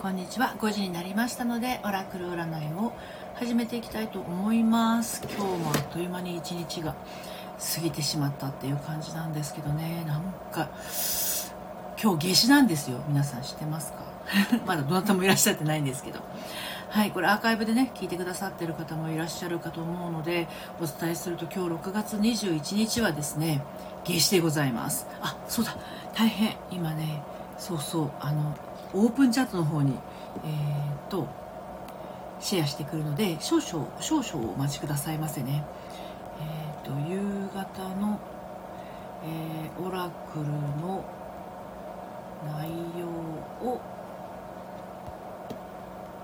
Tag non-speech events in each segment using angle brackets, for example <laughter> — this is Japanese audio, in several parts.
こんにちは。5時になりましたのでオラクル占いを始めていきたいと思います。今日もあっという間に一日が過ぎてしまったっていう感じなんですけどね。なんか今日夏至なんですよ。皆さん知ってますか？<laughs> まだどなたもいらっしゃってないんですけど。はいこれアーカイブでね聞いてくださってる方もいらっしゃるかと思うのでお伝えすると今日6月21日はですね夏至でございます。あそうだ。大変今ねそうそうあのオープンチャットの方にえー、っとシェアしてくるので少々少々お待ちくださいませね。えー、っと夕方の、えー、オラクルの内容を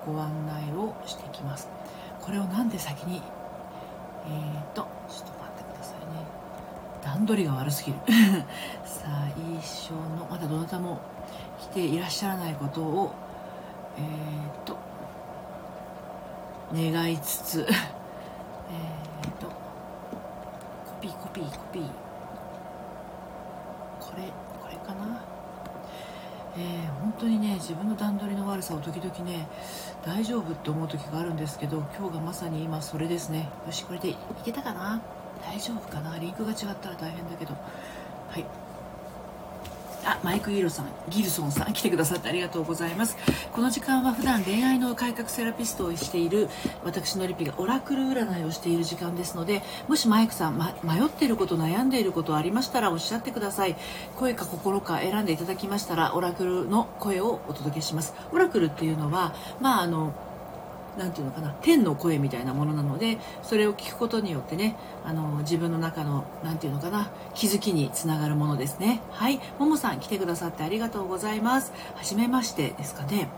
ご案内をしていきます。これをなんで先にえー、っとちょっと待ってくださいね。段取りが悪すぎる。<laughs> 最初のまだどなたもていらっしゃらないことをえー、っと願いつつ <laughs> えっとコピーコピーコピー。これこれかな。えー、本当にね自分の段取りの悪さを時々ね大丈夫って思う時があるんですけど今日がまさに今それですね。よしこれでいけたかな。大丈夫かな。リンクが違ったら大変だけど。はい。あマイク・ギルソンギルソンさん来てくださってありがとうございます。この時間は普段恋愛の改革セラピストをしている私のリピがオラクル占いをしている時間ですのでもしマイクさん、ま、迷っていること悩んでいることありましたらおっしゃってください。声か心か選んでいただきましたらオラクルの声をお届けします。オラクルっていうのはまああの何て言うのかな天の声みたいなものなのでそれを聞くことによってねあの自分の中の何て言うのかな気づきにつながるものですね。はい。ももさん来てくださってありがとうございます。はじめましてですかね。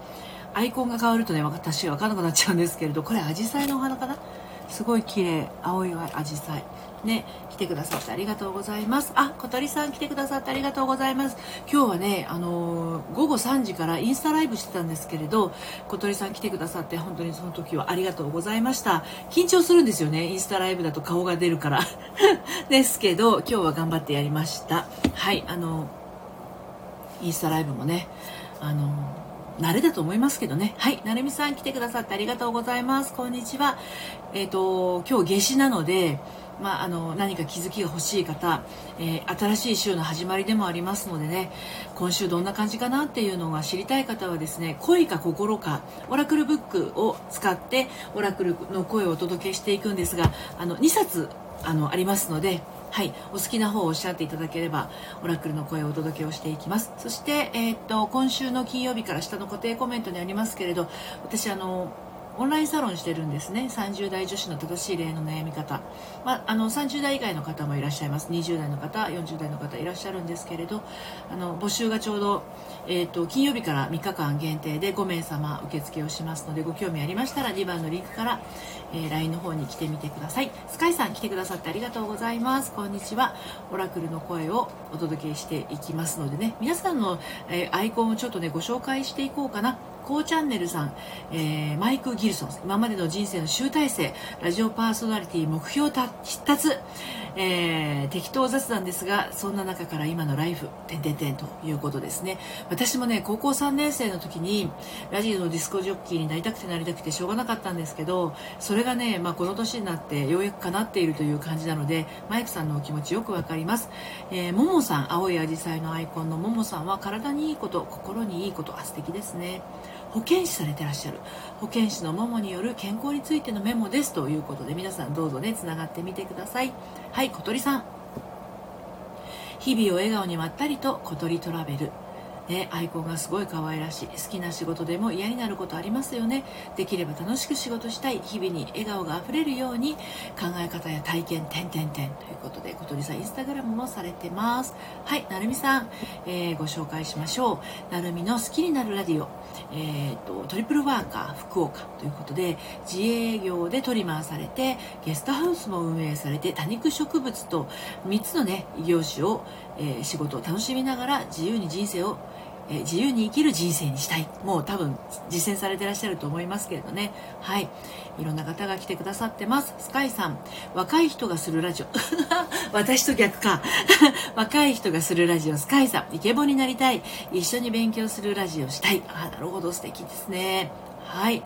アイコンが変わるとね私分かんなくなっちゃうんですけれどこれアジサイのお花かな？すごい綺麗青いアジサイね、来てくださってありがとうございます。あ、小鳥さん来てくださってありがとうございます。今日はね、あのー、午後3時からインスタライブしてたんですけれど、小鳥さん来てくださって本当にその時はありがとうございました。緊張するんですよね、インスタライブだと顔が出るから。<laughs> ですけど、今日は頑張ってやりました。はい、あのー、インスタライブもね、あのー慣れだと思いますけどね。はい。なるみさん来てくださってありがとうございます。こんにちは。えっ、ー、と、今日夏至なので、まあ、あの何か気づきが欲しい方、えー、新しい週の始まりでもありますのでね今週どんな感じかなっていうのが知りたい方はですね恋か心かオラクルブックを使ってオラクルの声をお届けしていくんですがあの2冊あのありますのではい、お好きな方をおっしゃっていただければオラクルの声をお届けをしていきます。そして、えー、っと今週の金曜日から下の固定コメントにありますけれど私あのオンラインサロンしてるんですね。30代女子の正しい例の悩み方、まあ、あの30代以外の方もいらっしゃいます。20代の方40代の方いらっしゃるんですけれどあの募集がちょうど、えーと、金曜日から3日間限定で5名様受付をしますのでご興味ありましたら2番のリンクから、えー、LINE の方に来てみてください。スカイさん来てくださってありがとうございます。こんにちは。オラクルの声をお届けしていきますのでね。皆さんの、えー、アイコンをちょっとねご紹介していこうかな。こうチャンネルさん、えー、マイク・ギルソン今までの人生の集大成ラジオパーソナリティ目標必達、えー、適当雑談ですがそんな中から今のライフてんてんてんということですね。私もね高校3年生の時にラジオのディスコジョッキーになりたくてなりたくてしょうがなかったんですけどそれがね、まあ、この年になってようやく叶っているという感じなのでマイクさんのお気持ちよくわかります、えー、ももさん青いアジサイのアイコンのももさんは体にいいこと心にいいことあ素敵ですね。保健師されてらっしゃる。保健師のももによる健康についてのメモですということで皆さんどうぞねつながってみてください。はい小鳥さん。日々を笑顔にまったりと小鳥トラベル。ね、アイコンがすごい可愛らしい。好きな仕事でも嫌になることありますよね。できれば楽しく仕事したい。日々に笑顔があふれるように考え方や体験点点点。というさんインスタグラムもされてます。はいなるみさん、えー、ご紹介しましょう。なるみの好きになるラディオ。えーと、トリプルワーカー福岡ということで自営業でトリマーされてゲストハウスも運営されて多肉植物と3つのね異業種を、えー、仕事を楽しみながら自由に人生をえ、自由に生きる人生にしたい。もう多分実践されてらっしゃると思いますけれどね。はい。いろんな方が来てくださってます。スカイさん。若い人がするラジオ。<laughs> 私と逆か。<laughs> 若い人がするラジオ。スカイさん。イケボになりたい。一緒に勉強するラジオしたい。あなるほど。素敵ですね。はい。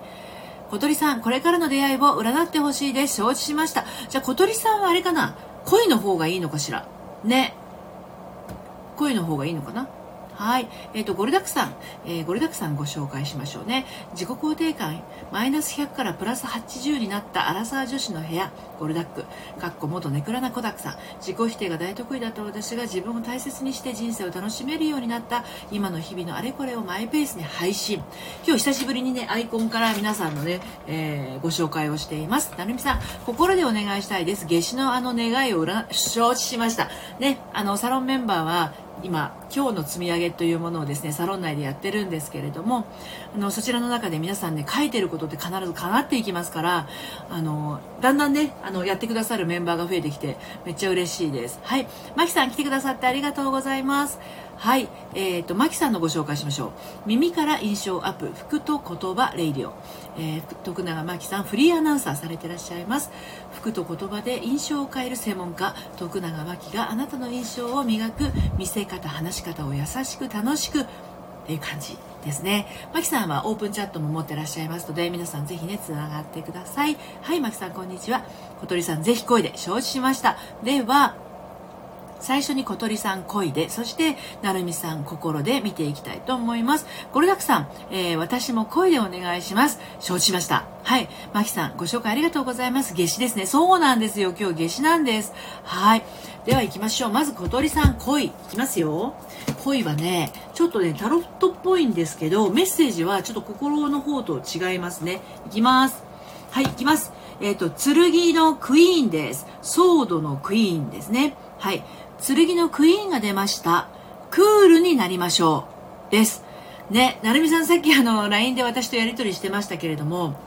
小鳥さん。これからの出会いを占ってほしいです。承知しました。じゃあ小鳥さんはあれかな。恋の方がいいのかしら。ね。恋の方がいいのかな。はい。えっ、ー、と、ゴルダクさん、えー、ゴルダクさんご紹介しましょうね。自己肯定感、マイナス100からプラス80になったアラサー女子の部屋、ゴルダック、かっこ元ネクラなコダックさん、自己否定が大得意だった私が自分を大切にして人生を楽しめるようになった今の日々のあれこれをマイペースに配信。今日久しぶりにね、アイコンから皆さんのね、えー、ご紹介をしています。なるみさん、心でお願いしたいです。夏至のあの願いを承知しました。ね、あの、サロンメンバーは、今今日の積み上げというものをですねサロン内でやってるんですけれどもあのそちらの中で皆さんね書いてることって必ず叶っていきますからあのだんだんねあのやってくださるメンバーが増えてきてめっちゃ嬉しいです。はい。マキさん来てくださってありがとうございます。はい、えーと、マキさんのご紹介しましょう耳から印象アップ服と言葉レイディオ、えー、徳永真紀さんフリーアナウンサーされていらっしゃいます服と言葉で印象を変える専門家徳永真紀があなたの印象を磨く見せ方話し方を優しく楽しくっていう感じですね。マキさんはオープンチャットも持ってらっしゃいますので、皆さんぜひね、つながってください。はい、マキさんこんにちは。小鳥さんぜひ声で承知しました。では、最初に小鳥さん恋で、そしてなるみさん心で見ていきたいと思います。ゴルダクさん、えー、私も恋でお願いします。承知しました。はい。マキさん、ご紹介ありがとうございます。夏至ですね。そうなんですよ。今日夏至なんです。はい。では行きましょう。まず小鳥さん、恋。いきますよ。恋はね、ちょっとね、タロットっぽいんですけど、メッセージはちょっと心の方と違いますね。いきます。はい、いきます。えっ、ー、と、剣のクイーンです。ソードのクイーンですね。はい。剣のクイーンが出ました。クールになりましょう。です。ね、なるみさんさっきあの、LINE で私とやり取りしてましたけれども、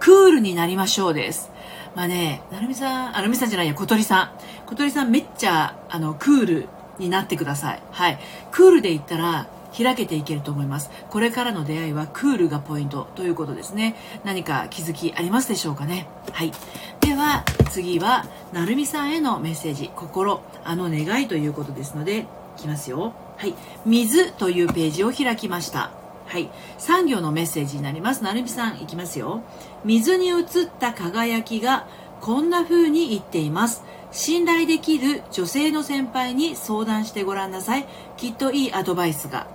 クールになりましょうです。まあね、なるみさん、あ、なるみさんじゃないや、小鳥さん。小鳥さんめっちゃ、あの、クールになってください。はい。クールで言ったら、開けていけると思います。これからの出会いはクールがポイントということですね。何か気づきありますでしょうかね？はい。では、次は、なるみさんへのメッセージ、心、あの願いということですので、いきますよ。はい。水というページを開きました。はい。産業のメッセージになります。なるみさん、いきますよ。水に映った輝きが、こんな風に言っています。信頼できる女性の先輩に相談してごらんなさい。きっといいアドバイスが。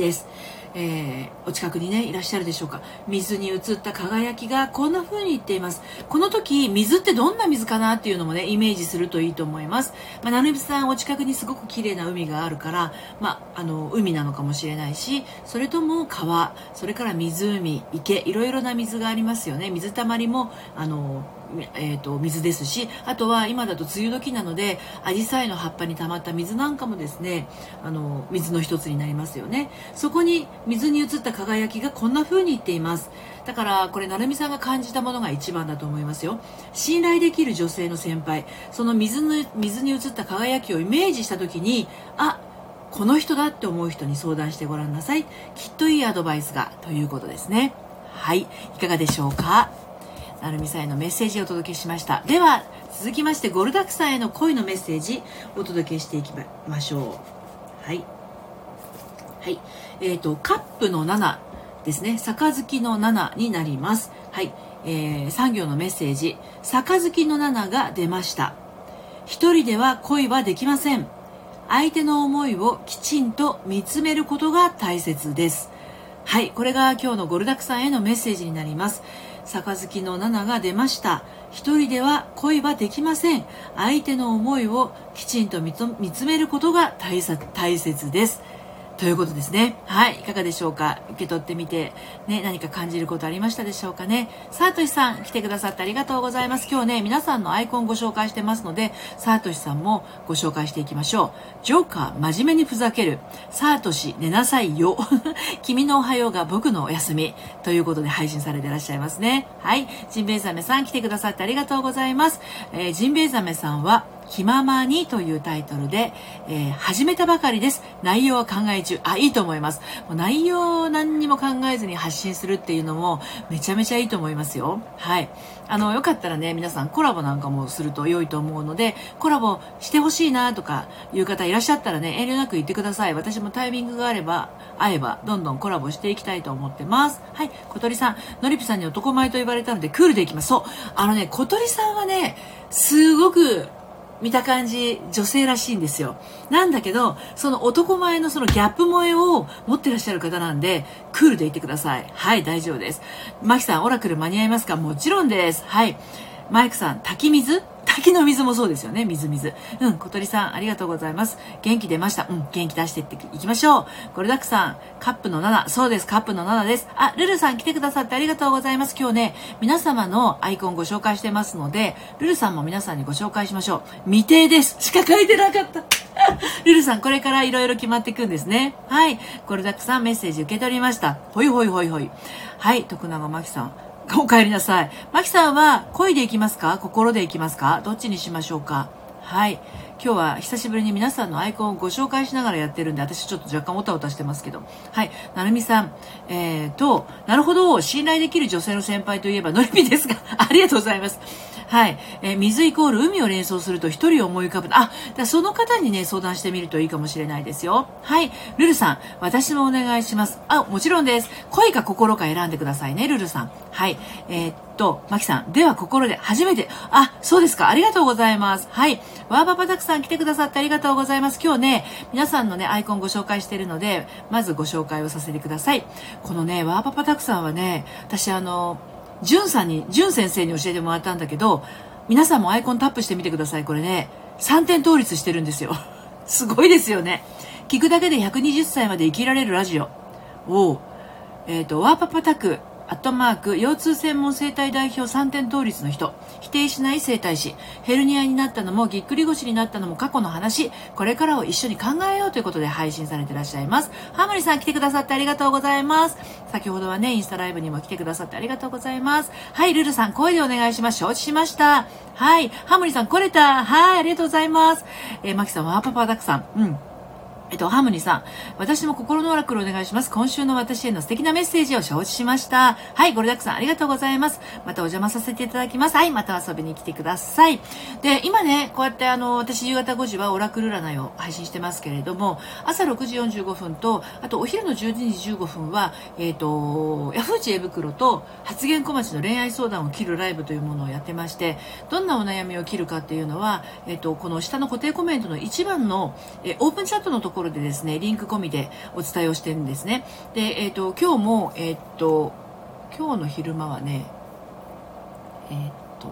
です。えー、お近くにねいらっしゃるでしょうか。水に映った輝きがこんな風に言っています。この時水ってどんな水かなっていうのもねイメージするといいと思います、まあ、なるみさんお近くにすごく綺麗な海があるから、まあ、あの海なのかもしれないしそれとも川それから湖池いろいろな水がありますよね。水たまりもあのえーと、水ですしあとは今だと梅雨時なのでアジサイの葉っぱに溜まった水なんかもですねあの水の一つになりますよね。そこに水に映った輝きがこんな風に言っています。だからこれ成美さんが感じたものが一番だと思いますよ。信頼できる女性の先輩。その水の水に映った輝きをイメージした時にあこの人だって思う人に相談してごらんなさい。きっといいアドバイスがということですね。はい。いかがでしょうか？なるみさんへのメッセージをお届けしました。では続きましてゴルダクさんへの恋のメッセージお届けしていきましょう。はい。はい。えーと、カップの7ですね。杯の7になります。はい、えー、産業のメッセージ。杯の7が出ました。一人では恋はできません。相手の思いをきちんと見つめることが大切です。はい。これが今日のゴルダクさんへのメッセージになります。杯の7が出ました。一人では恋はできません。相手の思いをきちんと見つめることが大切です。ということですね。はい。いかがでしょうか？受け取ってみて、ね、何か感じることありましたでしょうかね？さあとしさん、来てくださってありがとうございます。今日ね、皆さんのアイコンご紹介してますので、さあとしさんもご紹介していきましょう。ジョーカー、真面目にふざける。さあとし、寝なさいよ。<laughs> 君のおはようが僕のお休み。ということで配信されていらっしゃいますね。はい。ジンベエザメさん、来てくださってありがとうございます。えー、ジンベエザメさんは、気ままにというタイトルで、えー、始めたばかりです。内容は考え中。あ、いいと思います。もう内容を何にも考えずに発信するっていうのもめちゃめちゃいいと思いますよ。はい。あの、よかったらね、皆さんコラボなんかもすると良いと思うので、コラボしてほしいなとかいう方いらっしゃったらね、遠慮なく言ってください。私もタイミングがあれば、会えば、どんどんコラボしていきたいと思ってます。はい。小鳥さん、のりぴさんに男前と言われたので、クールでいきます。そう。あのね、小鳥さんはね、すごく見た感じ女性らしいんですよ。なんだけどその男前のそのギャップ萌えを持ってらっしゃる方なんでクールでいてください。はい大丈夫です。マキさんオラクル間に合いますか？もちろんです。はい。マイクさん滝水？滝の水もそうですよね。水水。うん、小鳥さん、ありがとうございます。元気出ました。うん、元気出していっていきましょう。これだくさん、カップの7。そうです、カップの7です。あ、ルルさん来てくださってありがとうございます。今日ね、皆様のアイコンご紹介してますので、ルルさんも皆さんにご紹介しましょう。未定です。しか書いてなかった。<laughs> ルルさん、これから色々決まっていくんですね。はい。これだくさんメッセージ受け取りました。ほいほいほいほい。はい、徳永真紀さん。お帰りなさい。マキさんは恋でいきますか？心でいきますか？どっちにしましょうか？はい。今日は久しぶりに皆さんのアイコンをご紹介しながらやってるんで、私ちょっと若干おたおたしてますけど。はい。なるみさん。えーと、なるほど、信頼できる女性の先輩といえばのりみですが、ありがとうございます。はい。えー、水イコール海を連想すると一人を思い浮かぶ。あ、だその方にね、相談してみるといいかもしれないですよ。はい。ルルさん、私もお願いします。あ、もちろんです。恋か心か選んでくださいね、ルルさん。はい。えー、っと、マキさん、では心で初めて、あ、そうですか。ありがとうございます。はい。ワーバパたくさん来てくださってありがとうございます。今日ね、皆さんのね、アイコンご紹介してるので、まずご紹介をさせてください。このね、ワーバパたくさんはね、私あの、じゅんさんに、じゅん先生に教えてもらったんだけど、皆さんもアイコンタップしてみてください。これね、3点倒立してるんですよ。<laughs> すごいですよね。聞くだけで120歳まで生きられるラジオを、えっ、ー、と、ワーパパタクアットマーク、腰痛専門生態代表3点倒立の人、否定しない生態師、ヘルニアになったのもぎっくり腰になったのも過去の話、これからを一緒に考えようということで配信されてらっしゃいます。ハモリさん来てくださってありがとうございます。先ほどはね、インスタライブにも来てくださってありがとうございます。はい、ルルさん声でお願いします。承知しました。はい、ハモリさん来れた。はい、ありがとうございます。えー、マキさん、ワーパパダクさん。うん。えっと、ハーモニさん、私も心のオラクルお願いします。今週の私への素敵なメッセージを承知しました。はい、ゴルダックさんありがとうございます。またお邪魔させていただきます。はい、また遊びに来てください。で、今ね、こうやってあの、私夕方5時はオラクル占いを配信してますけれども、朝6時45分と、あとお昼の12時15分は、えっ、ー、と、ヤフー知恵袋と発言小町の恋愛相談を切るライブというものをやってまして、どんなお悩みを切るかっていうのは、えっ、ー、と、この下の固定コメントの一番の、えオープンチャットのところころでですねリンク込みでお伝えをしてるんですね。で、えっーと、今日も、えっ、ー、と今日の昼間はねえっ、ー、と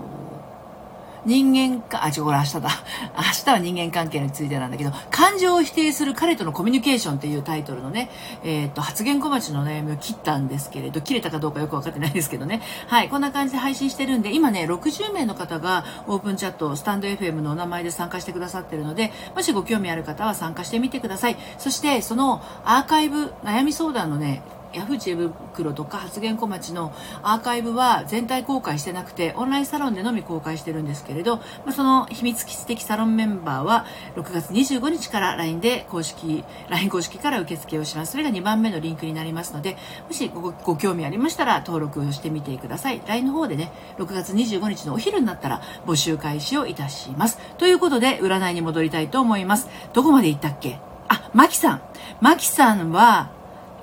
人間か、あ、違う、これ明日だ。<laughs> 明日は人間関係についてなんだけど、感情を否定する彼とのコミュニケーションっていうタイトルのね、えっ、と、発言小町の悩みを切ったんですけれど、切れたかどうかよくわかってないですけどね。はい、こんな感じで配信してるんで、今ね、60名の方がオープンチャット、スタンド FM のお名前で参加してくださってるので、もしご興味ある方は参加してみてください。そして、そのアーカイブ、悩み相談のね、ヤフー知恵袋とか発言小町のアーカイブは全体公開してなくてオンラインサロンでのみ公開してるんですけれど、まあ、その秘密基地的サロンメンバーは6月25日から LINE で公式 LINE 公式から受付をします。それが2番目のリンクになりますのでもしごご興味ありましたら登録をしてみてください。LINE の方でね6月25日のお昼になったら募集開始をいたします。ということで占いに戻りたいと思います。どこまで行ったっけ？あ、マキさん。マキさんは、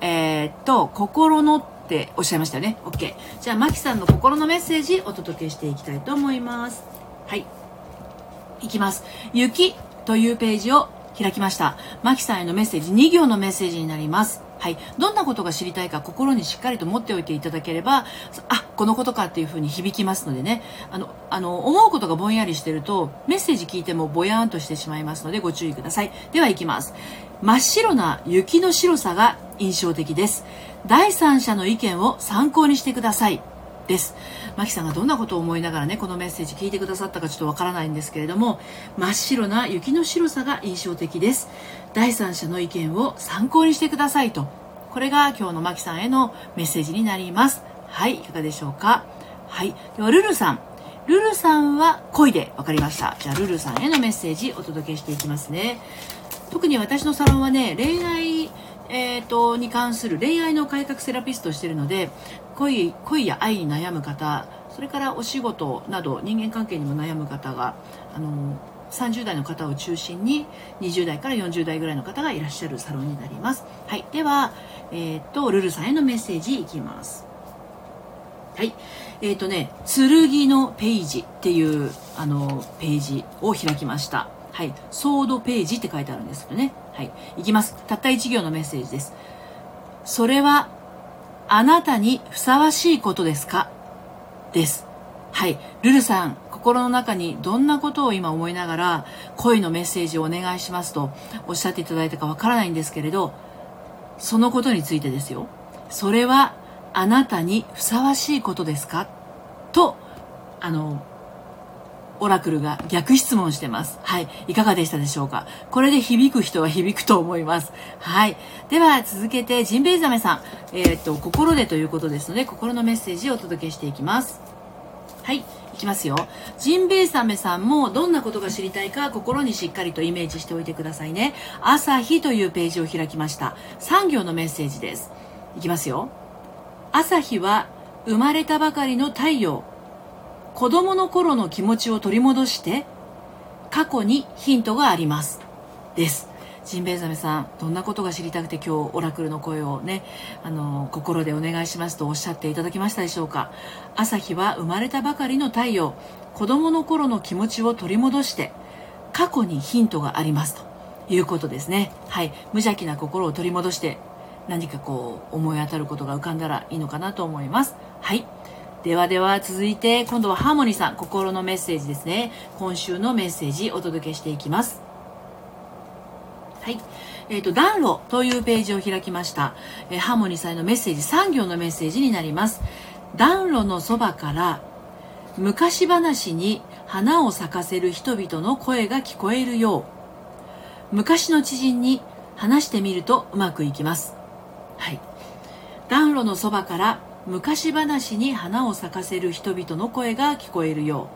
えー、っと、心のっておっしゃいましたよね。OK。じゃあ、マキさんの心のメッセージお届けしていきたいと思います。はい。いきます。雪というページを開きました。マキさんへのメッセージ、2行のメッセージになります。はい、どんなことが知りたいか心にしっかりと持っておいていただければあこのことかっていうふうに響きますのでねあのあの思うことがぼんやりしてるとメッセージ聞いてもぼやーんとしてしまいますのでご注意くださいではいきます真っ白な雪の白さが印象的です。第三者の意見を参考にしてください。です。マキさんがどんなことを思いながらねこのメッセージ聞いてくださったかちょっとわからないんですけれども真っ白な雪の白さが印象的です。第三者の意見を参考にしてくださいと。これが今日のマキさんへのメッセージになります。はいいかがでしょうか？はい。ではルルさん。ルルさんは恋で。分かりました。じゃあルルさんへのメッセージお届けしていきますね。特に私のサロンはね恋愛えーと、に関する恋愛の改革セラピストをしているので恋恋や愛に悩む方それからお仕事など人間関係にも悩む方があの30代の方を中心に20代から40代ぐらいの方がいらっしゃるサロンになります。はい、では、えーと、ルルさんへのメッセージいきます。はい。えっ、とね、剣のページっていうあのページを開きました。はい。ソードページって書いてあるんですけどね。はい。いきます。たった1行のメッセージです。それは、あなたにふさわしいことですか？です。はい。ルルさん、心の中にどんなことを今思いながら、恋のメッセージをお願いしますとおっしゃっていただいたかわからないんですけれど、そのことについてですよ。それは、あなたにふさわしいことですか？と、あの、オラクルが逆質問してます。はい。いかがでしたでしょうか？これで響く人は響くと思います。はい。では、続けて、ジンベエザメさん。えー、っと、心でということですので、心のメッセージをお届けしていきます。はい。いきますよ。ジンベエザメさんもどんなことが知りたいか心にしっかりとイメージしておいてくださいね。朝日というページを開きました。3行のメッセージです。いきますよ。朝日は生まれたばかりの太陽。子供の頃の気持ちを取り戻して過去にヒントがあります。です。ジンベエザメさんどんなことが知りたくて今日オラクルの声をねあの心でお願いしますとおっしゃっていただきましたでしょうか。朝日は生まれたばかりの太陽子供の頃の気持ちを取り戻して過去にヒントがありますということですね。はい。無邪気な心を取り戻して何かこう思い当たることが浮かんだらいいのかなと思います。はい。ではでは続いて今度はハーモニーさん心のメッセージですね。今週のメッセージお届けしていきます。はい。えーと、暖炉というページを開きました、えー、ハーモニーさんへのメッセージ3行のメッセージになります。暖炉のそばから昔話に花を咲かせる人々の声が聞こえるよう。昔の知人に話してみるとうまくいきます。はい。暖炉のそばから昔話に花を咲かせる人々の声が聞こえるよ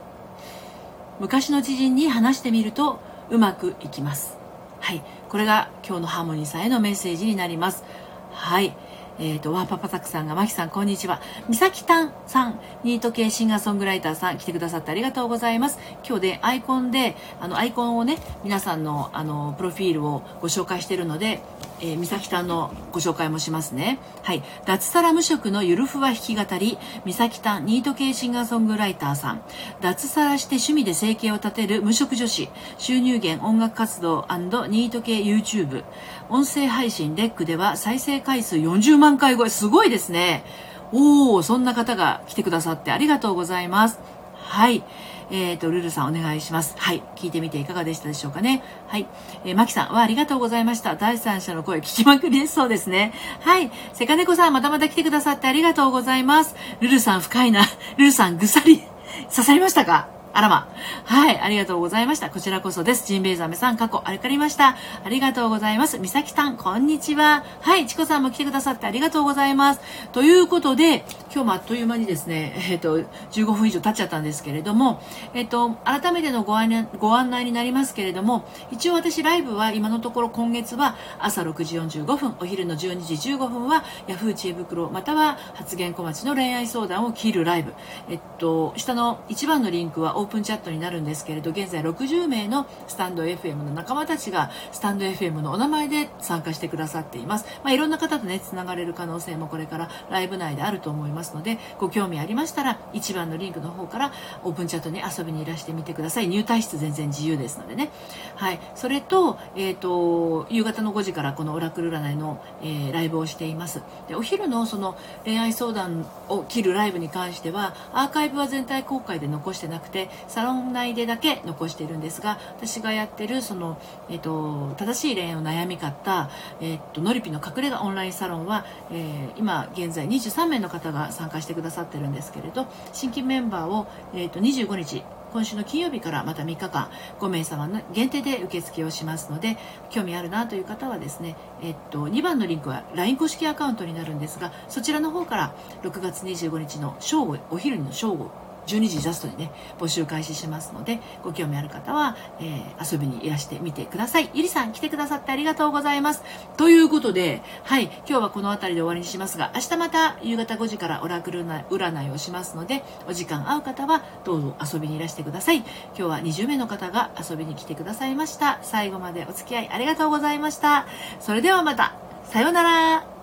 う。昔の知人に話してみるとうまくいきます。はい。これが今日のハーモニーさんへのメッセージになります。はい。え、ー、と、ワーパパタクさんが、マキさん、こんにちは。みさきたんさん、ニート系シンガーソングライターさん、来てくださってありがとうございます。今日でアイコンで、あの、アイコンをね、皆さんの、あの、プロフィールをご紹介しているので、えー、美咲さんのご紹介もしますね。はい。脱サラ無職のゆるふわ弾き語り、美咲さん、ニート系シンガーソングライターさん。脱サラして趣味で生計を立てる無職女子。収入源音楽活動ニート系 YouTube。音声配信レックでは再生回数40万回超え。すごいですね。おー、そんな方が来てくださってありがとうございます。はい。えっ、ー、と、ルルさんお願いします。はい。聞いてみていかがでしたでしょうかね。はい。えー、マキさんはありがとうございました。第三者の声聞きまくりです。そうですね。はい。セカネコさんまたまた来てくださってありがとうございます。ルルさん深いな。ルルさんぐさり刺さりましたか？あらま。はい、ありがとうございました。こちらこそです。ジンベエザメさん、過去、ありかりました。ありがとうございます。みさきさん、こんにちは。はい、チコさんも来てくださってありがとうございます。ということで、今日もあっという間にですね、えっ、ー、と、15分以上経っちゃったんですけれども、えっ、ー、と、改めてのご案内ご案内になりますけれども、一応私ライブは今のところ今月は朝6時45分、お昼の12時15分は Yahoo 知恵袋、または発言小町の恋愛相談を切るライブ。えっと、下の一番のリンクはオープンチャットになるんですけれど現在60名のスタンド FM の仲間たちがスタンド FM のお名前で参加してくださっています、まあ、いろんな方とねつながれる可能性もこれからライブ内であると思いますのでご興味ありましたら一番のリンクの方からオープンチャットに遊びにいらしてみてください。入退室全然自由ですのでね。はい。それと,、えーと、夕方の5時からこのオラクル占いの、えー、ライブをしています。でお昼のその恋愛相談を切るライブに関してはアーカイブは全体公開で残してなくてサロン内でだけ残してるんですが私がやってるその、えーと、正しい恋愛の悩み方、えーと、ノリピの隠れ家オンラインサロンは、えー、今現在23名の方が参加してくださってるんですけれど新規メンバーを、えーと、25日今週の金曜日からまた3日間5名様の限定で受付をしますので興味あるなという方はですね、えっと、2番のリンクは LINE 公式アカウントになるんですがそちらの方から6月25日の正午お昼の正午12時ジャストにね、募集開始しますので、ご興味ある方は、えー、遊びにいらしてみてください。ゆりさん来てくださってありがとうございます。ということで、はい、今日はこの辺りで終わりにしますが、明日また夕方5時からオラクル占いをしますので、お時間合う方はどうぞ遊びにいらしてください。今日は20名の方が遊びに来てくださいました。最後までお付き合いありがとうございました。それではまた、さようなら。